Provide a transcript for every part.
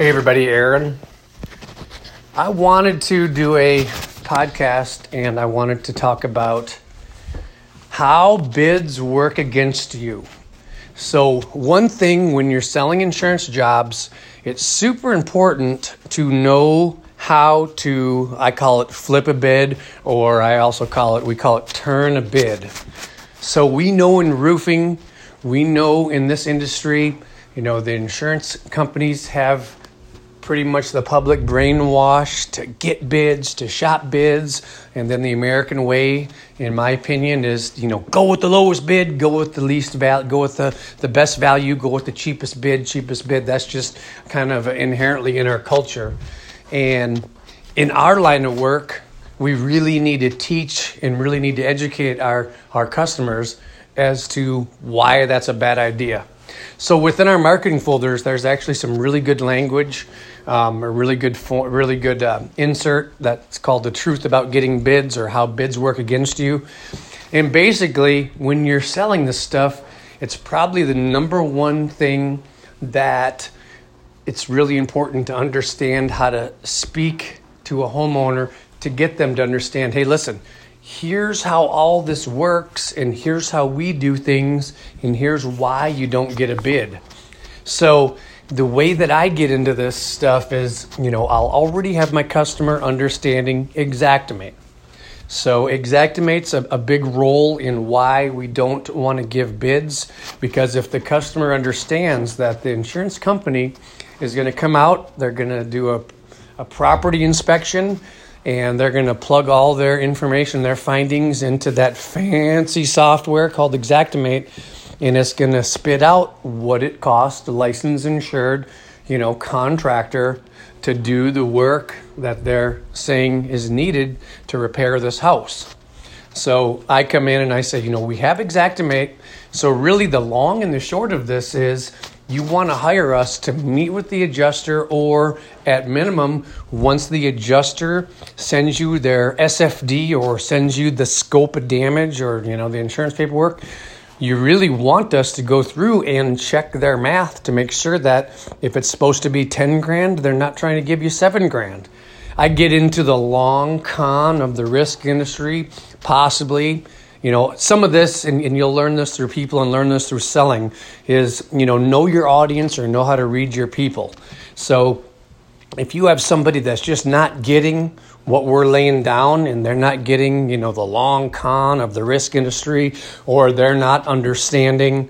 Hey, everybody, Aaron. I wanted to do a podcast and I wanted to talk about how bids work against you. So, one thing when you're selling insurance jobs, it's super important to know how to, I call it flip a bid, or I also call it, we call it turn a bid. So, we know in roofing, we know in this industry, you know, the insurance companies have pretty much the public brainwashed to get bids, to shop bids, and then the American way, in my opinion, is you know go with the lowest bid, go with the least value, go with the, the best value, go with the cheapest bid, cheapest bid. That's just kind of inherently in our culture, and in our line of work, we really need to teach and really need to educate our our customers as to why that's a bad idea. So within our marketing folders, there's actually some really good language, um, a really good, fo- really good uh, insert that's called "The Truth About Getting Bids" or "How Bids Work Against You." And basically, when you're selling this stuff, it's probably the number one thing that it's really important to understand how to speak to a homeowner to get them to understand. Hey, listen here's how all this works, and here's how we do things, and here's why you don't get a bid. So, the way that I get into this stuff is, you know, I'll already have my customer understanding Xactimate. So, Xactimate's a, a big role in why we don't want to give bids because if the customer understands that the insurance company is going to come out, they're going to do a, a property inspection, and they're going to plug all their information, their findings into that fancy software called Xactimate, and it's going to spit out what it costs a licensed insured, you know, contractor to do the work that they're saying is needed to repair this house. So I come in and I say, you know, we have Xactimate. So really, the long and the short of this is you want to hire us to meet with the adjuster, or at minimum, once the adjuster sends you their SFD or sends you the scope of damage or you know the insurance paperwork, you really want us to go through and check their math to make sure that if it's supposed to be 10 grand, they're not trying to give you 7 grand. I get into the long con of the risk industry, possibly you know, some of this, and, and, you'll learn this through people and learn this through selling, is, you know, know your audience or know how to read your people. So if you have somebody that's just not getting what we're laying down and they're not getting, you know, the long con of the risk industry or they're not understanding,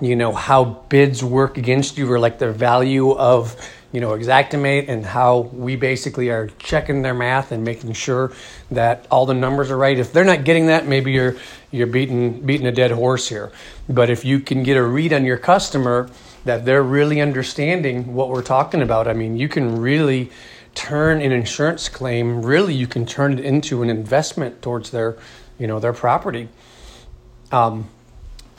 you know, how bids work against you or like the value of you know, Xactimate and how we basically are checking their math and making sure that all the numbers are right. If they're not getting that, maybe you're you're beating beating a dead horse here. But if you can get a read on your customer that they're really understanding what we're talking about, I mean, you can really turn an insurance claim, really you can turn it into an investment towards their, you know, their property. Um,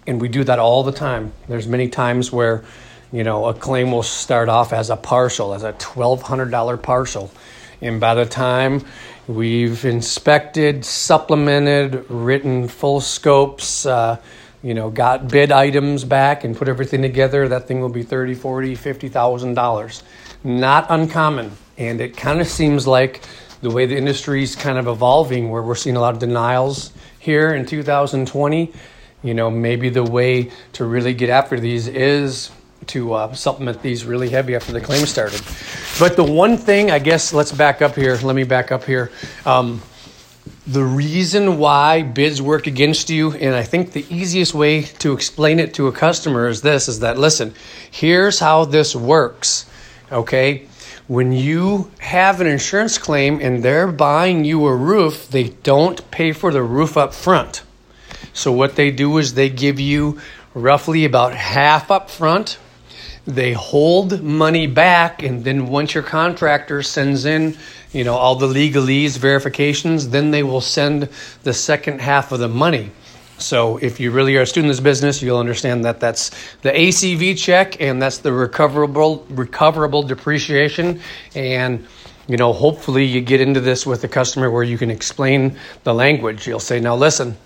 and we do that all the time. There's many times where you know, a claim will start off as a partial, as a $1,200 partial. And by the time we've inspected, supplemented, written full scopes, uh, you know, got bid items back and put everything together, that thing will be thirty, forty, fifty thousand dollars. Not uncommon, and it kind of seems like the way the industry is kind of evolving, where we're seeing a lot of denials here in 2020. You know, maybe the way to really get after these is to uh, supplement these really heavy after the claim started. But the one thing, I guess, let's back up here. Let me back up here. Um, the reason why bids work against you, and I think the easiest way to explain it to a customer is this: is that listen, here's how this works. Okay, when you have an insurance claim and they're buying you a roof, they don't pay for the roof up front. So what they do is they give you roughly about half up front they hold money back and then once your contractor sends in you know all the legalese verifications then they will send the second half of the money. So if you really are a student in this business you'll understand that that's the acv check and that's the recoverable recoverable depreciation. And you know hopefully you get into this with the customer where you can explain the language. You'll say now listen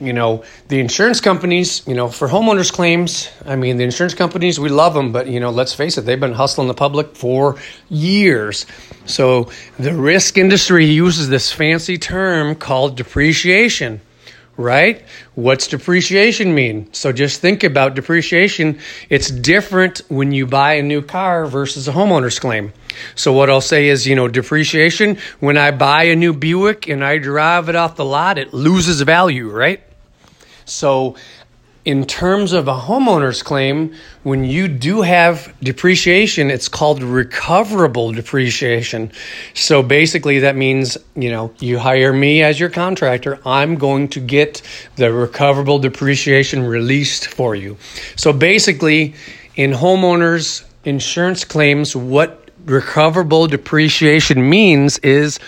you know the insurance companies you know for homeowners claims i mean the insurance companies we love them but you know let's face it they've been hustling the public for years so the risk industry uses this fancy term called depreciation right? What's depreciation mean? So just think about depreciation. It's different when you buy a new car versus a homeowner's claim. So what I'll say is, you know, depreciation, when I buy a new Buick and I drive it off the lot, it loses value, right? So in terms of a homeowner's claim, when you do have depreciation, it's called recoverable depreciation. So basically, that means, you know, you hire me as your contractor, I'm going to get the recoverable depreciation released for you. So basically, in homeowners insurance claims, what recoverable depreciation means is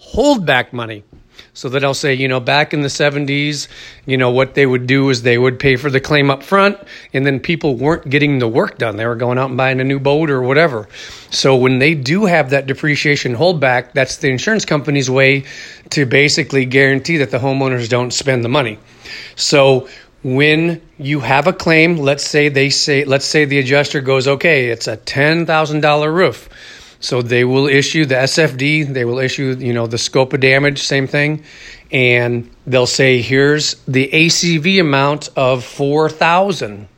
holdback money. So that I'll say, you know, back in the 70s, you know, what they would do is they would pay for the claim up front, and then people weren't getting the work done. They were going out and buying a new boat or whatever. So when they do have that depreciation holdback, that's the insurance company's way to basically guarantee that the homeowners don't spend the money. So when you have a claim, let's say they say, let's say the adjuster goes, okay, it's a $10,000 roof so they will issue the SFD, they will issue, you know, the scope of damage, same thing, and they'll say here's the ACV amount of 4000.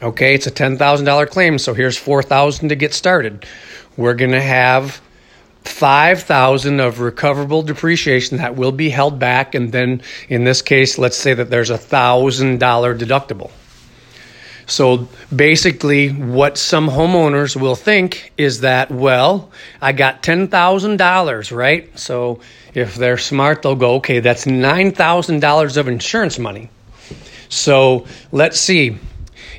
Okay, it's a $10,000 claim, so here's 4000 to get started. We're going to have 5000 of recoverable depreciation that will be held back and then in this case let's say that there's a $1000 deductible. So basically, what some homeowners will think is that, well, I got $10,000, right? So if they're smart, they'll go, okay, that's $9,000 of insurance money. So let's see.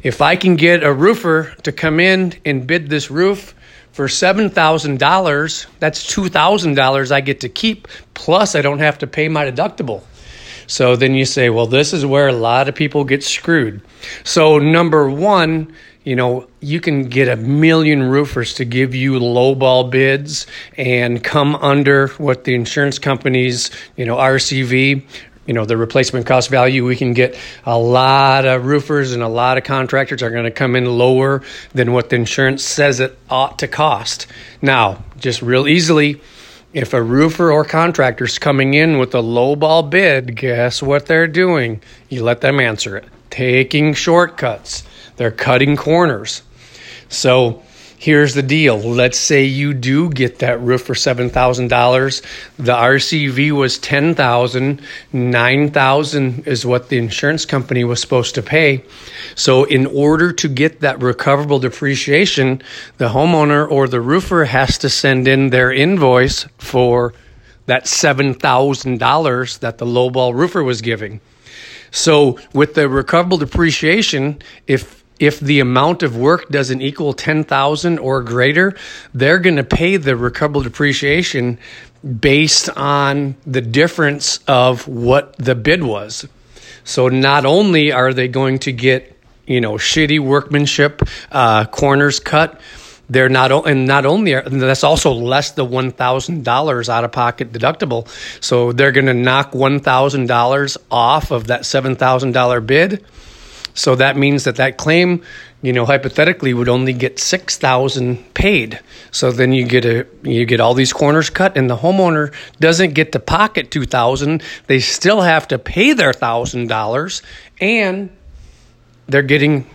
If I can get a roofer to come in and bid this roof for $7,000, that's $2,000 I get to keep, plus I don't have to pay my deductible. So then you say, well, this is where a lot of people get screwed. So, number one, you know, you can get a million roofers to give you lowball bids and come under what the insurance companies, you know, RCV, you know, the replacement cost value. We can get a lot of roofers and a lot of contractors are going to come in lower than what the insurance says it ought to cost. Now, just real easily, if a roofer or contractor's coming in with a lowball bid, guess what they're doing? You let them answer it. Taking shortcuts. They're cutting corners. So here's the deal. Let's say you do get that roof for $7,000. The RCV was 10,000. 9,000 is what the insurance company was supposed to pay. So in order to get that recoverable depreciation, the homeowner or the roofer has to send in their invoice for that $7,000 that the lowball roofer was giving. So with the recoverable depreciation, if if the amount of work doesn't equal 10,000 or greater, they're going to pay the recoverable depreciation based on the difference of what the bid was. So not only are they going to get, you know, shitty workmanship, uh, corners cut, they're not, and not only are, that's also less the one thousand dollars out of pocket deductible. So they're going to knock one thousand dollars off of that seven thousand dollar bid so that means that that claim, you know, hypothetically would only get 6,000 paid. So then you get a you get all these corners cut and the homeowner doesn't get to pocket 2,000. They still have to pay their $1,000 and they're getting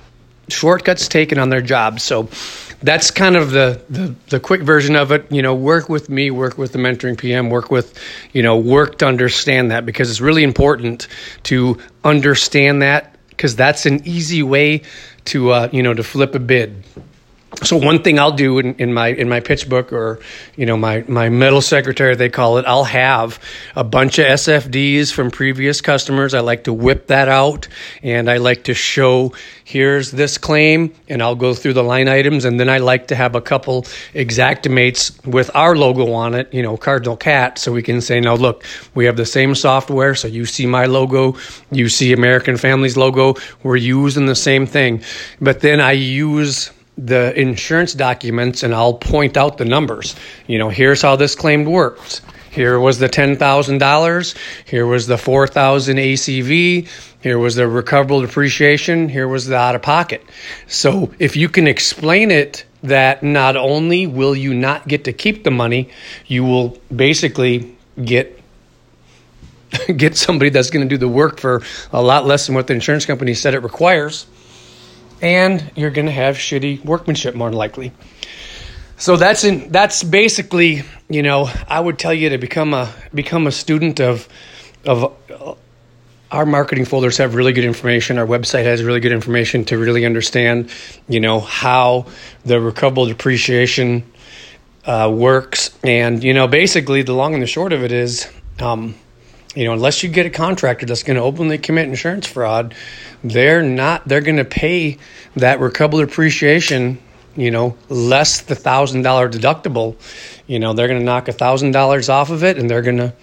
shortcuts taken on their job. So that's kind of the, the, the quick version of it. You know, work with me, work with the mentoring PM, work with, you know, work to understand that because it's really important to understand that because that's an easy way to uh, you know to flip a bid. So one thing I'll do in, in, my in my pitch book or you know my my metal secretary they call it I'll have a bunch of SFDs from previous customers. I like to whip that out and I like to show here's this claim and I'll go through the line items and then I like to have a couple Xactimates with our logo on it you know Cardinal Cat so we can say now look we have the same software so you see my logo you see American Families logo we're using the same thing. But then I use the insurance documents and I'll point out the numbers. You know, here's how this claim works. Here was the $10,000. Here was the 4,000 ACV. Here was the recoverable depreciation. Here was the out of pocket. So if you can explain it that not only will you not get to keep the money, you will basically get get somebody that's going to do the work for a lot less than what the insurance company said it requires and you're going to have shitty workmanship more than likely. So that's in that's basically you know i would tell you to become a become a student of of uh, our marketing folders have really good information. Our website has really good information to really understand you know how the recoverable depreciation uh, works. And you know basically the long and the short of it is um, you know, unless you get a contractor that's going to openly commit insurance fraud, they're not, they're going to pay that recoverable depreciation, you know, less the thousand dollar deductible. You know, they're going to knock a thousand dollars off of it and they're going to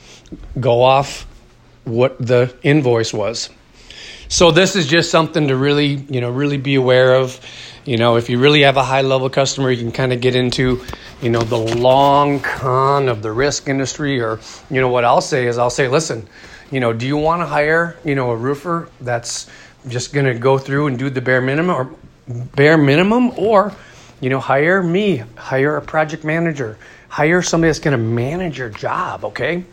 go off what the invoice was. So this is just something to really, you know, really be aware of. You know, if you really have a high level customer, you can kind of get into, you know, the long con of the risk industry. Or, you know, what I'll say is I'll say, listen, you know, do you want to hire, you know, a roofer that's just going to go through and do the bare minimum or bare minimum or, you know, hire me, hire a project manager, hire somebody that's going to manage your job, okay?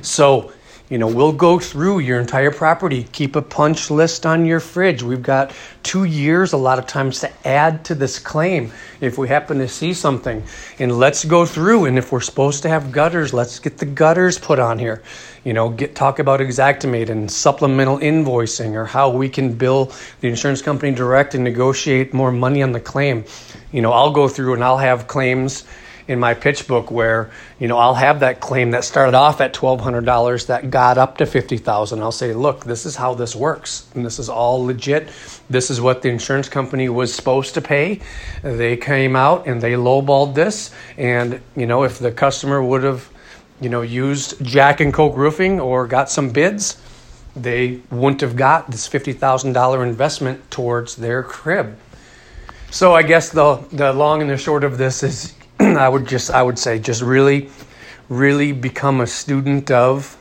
So, you know, we'll go through your entire property, keep a punch list on your fridge. We've got two years a lot of times to add to this claim if we happen to see something. And let's go through. And if we're supposed to have gutters, let's get the gutters put on here. You know, get talk about Xactimate and supplemental invoicing or how we can bill the insurance company direct and negotiate more money on the claim. You know, I'll go through and I'll have claims in my pitch book where you know I'll have that claim that started off at twelve hundred dollars that got up to fifty thousand. I'll say, look, this is how this works, and this is all legit. This is what the insurance company was supposed to pay. They came out and they lowballed this, and you know if the customer would have you know used Jack and Coke Roofing or got some bids. They wouldn't have got this fifty thousand dollar investment towards their crib. So I guess the the long and the short of this is I would just I would say just really really become a student of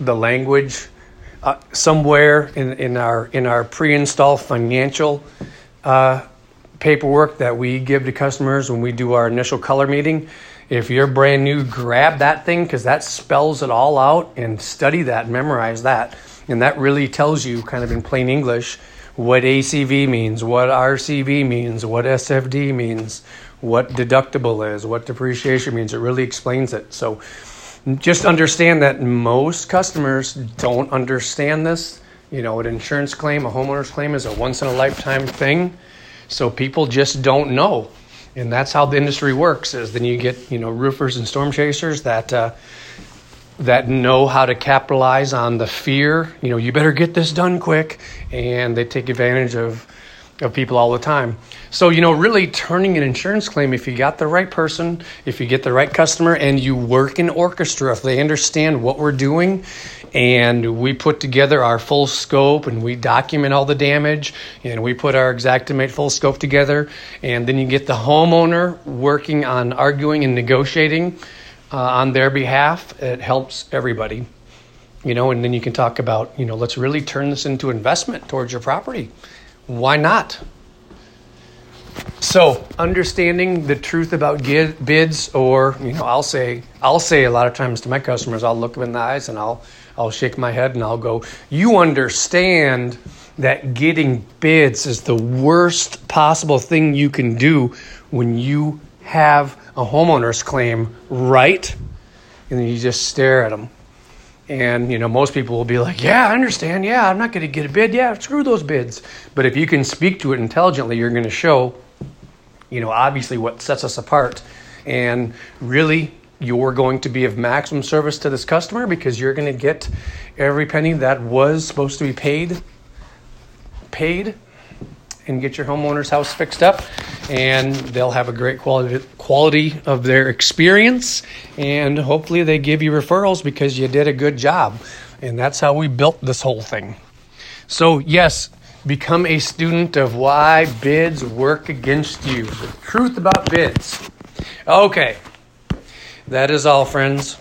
the language uh, somewhere in, in our in our pre-install financial uh, paperwork that we give to customers when we do our initial color meeting. If you're brand new, grab that thing because that spells it all out and study that, memorize that, and that really tells you kind of in plain English what ACV means, what RCV means, what SFD means, what deductible is, what depreciation means. It really explains it. So just understand that most customers don't understand this. You know, an insurance claim, a homeowner's claim is a once in a lifetime thing. So people just don't know. And that's how the industry works is then you get, you know, roofers and storm chasers that uh, that know how to capitalize on the fear, you know, you better get this done quick and they take advantage of of people all the time. So, you know, really turning an insurance claim, if you got the right person, if you get the right customer, and you work in orchestra, if they understand what we're doing, and we put together our full scope and we document all the damage, and we put our Xactimate full scope together, and then you get the homeowner working on arguing and negotiating uh, on their behalf, it helps everybody. You know, and then you can talk about, you know, let's really turn this into investment towards your property why not? So, understanding the truth about bids, or you know, I'll say, I'll say a lot of times to my customers, I'll look them in the eyes and I'll, I'll shake my head and I'll go, "You understand that getting bids is the worst possible thing you can do when you have a homeowner's claim, right?" And then you just stare at them and you know, most people will be like, "Yeah, I understand. Yeah, I'm not going to get a bid. Yeah, screw those bids." But if you can speak to it intelligently, you're going to show, you know, obviously what sets us apart, and really, you're going to be of maximum service to this customer because you're going to get every penny that was supposed to be paid, paid, and get your homeowner's house fixed up and they'll have a great quality quality of their experience and hopefully they give you referrals because you did a good job. And that's how we built this whole thing. So yes become a student of why bids work against you. The truth about bids. Okay. That is all friends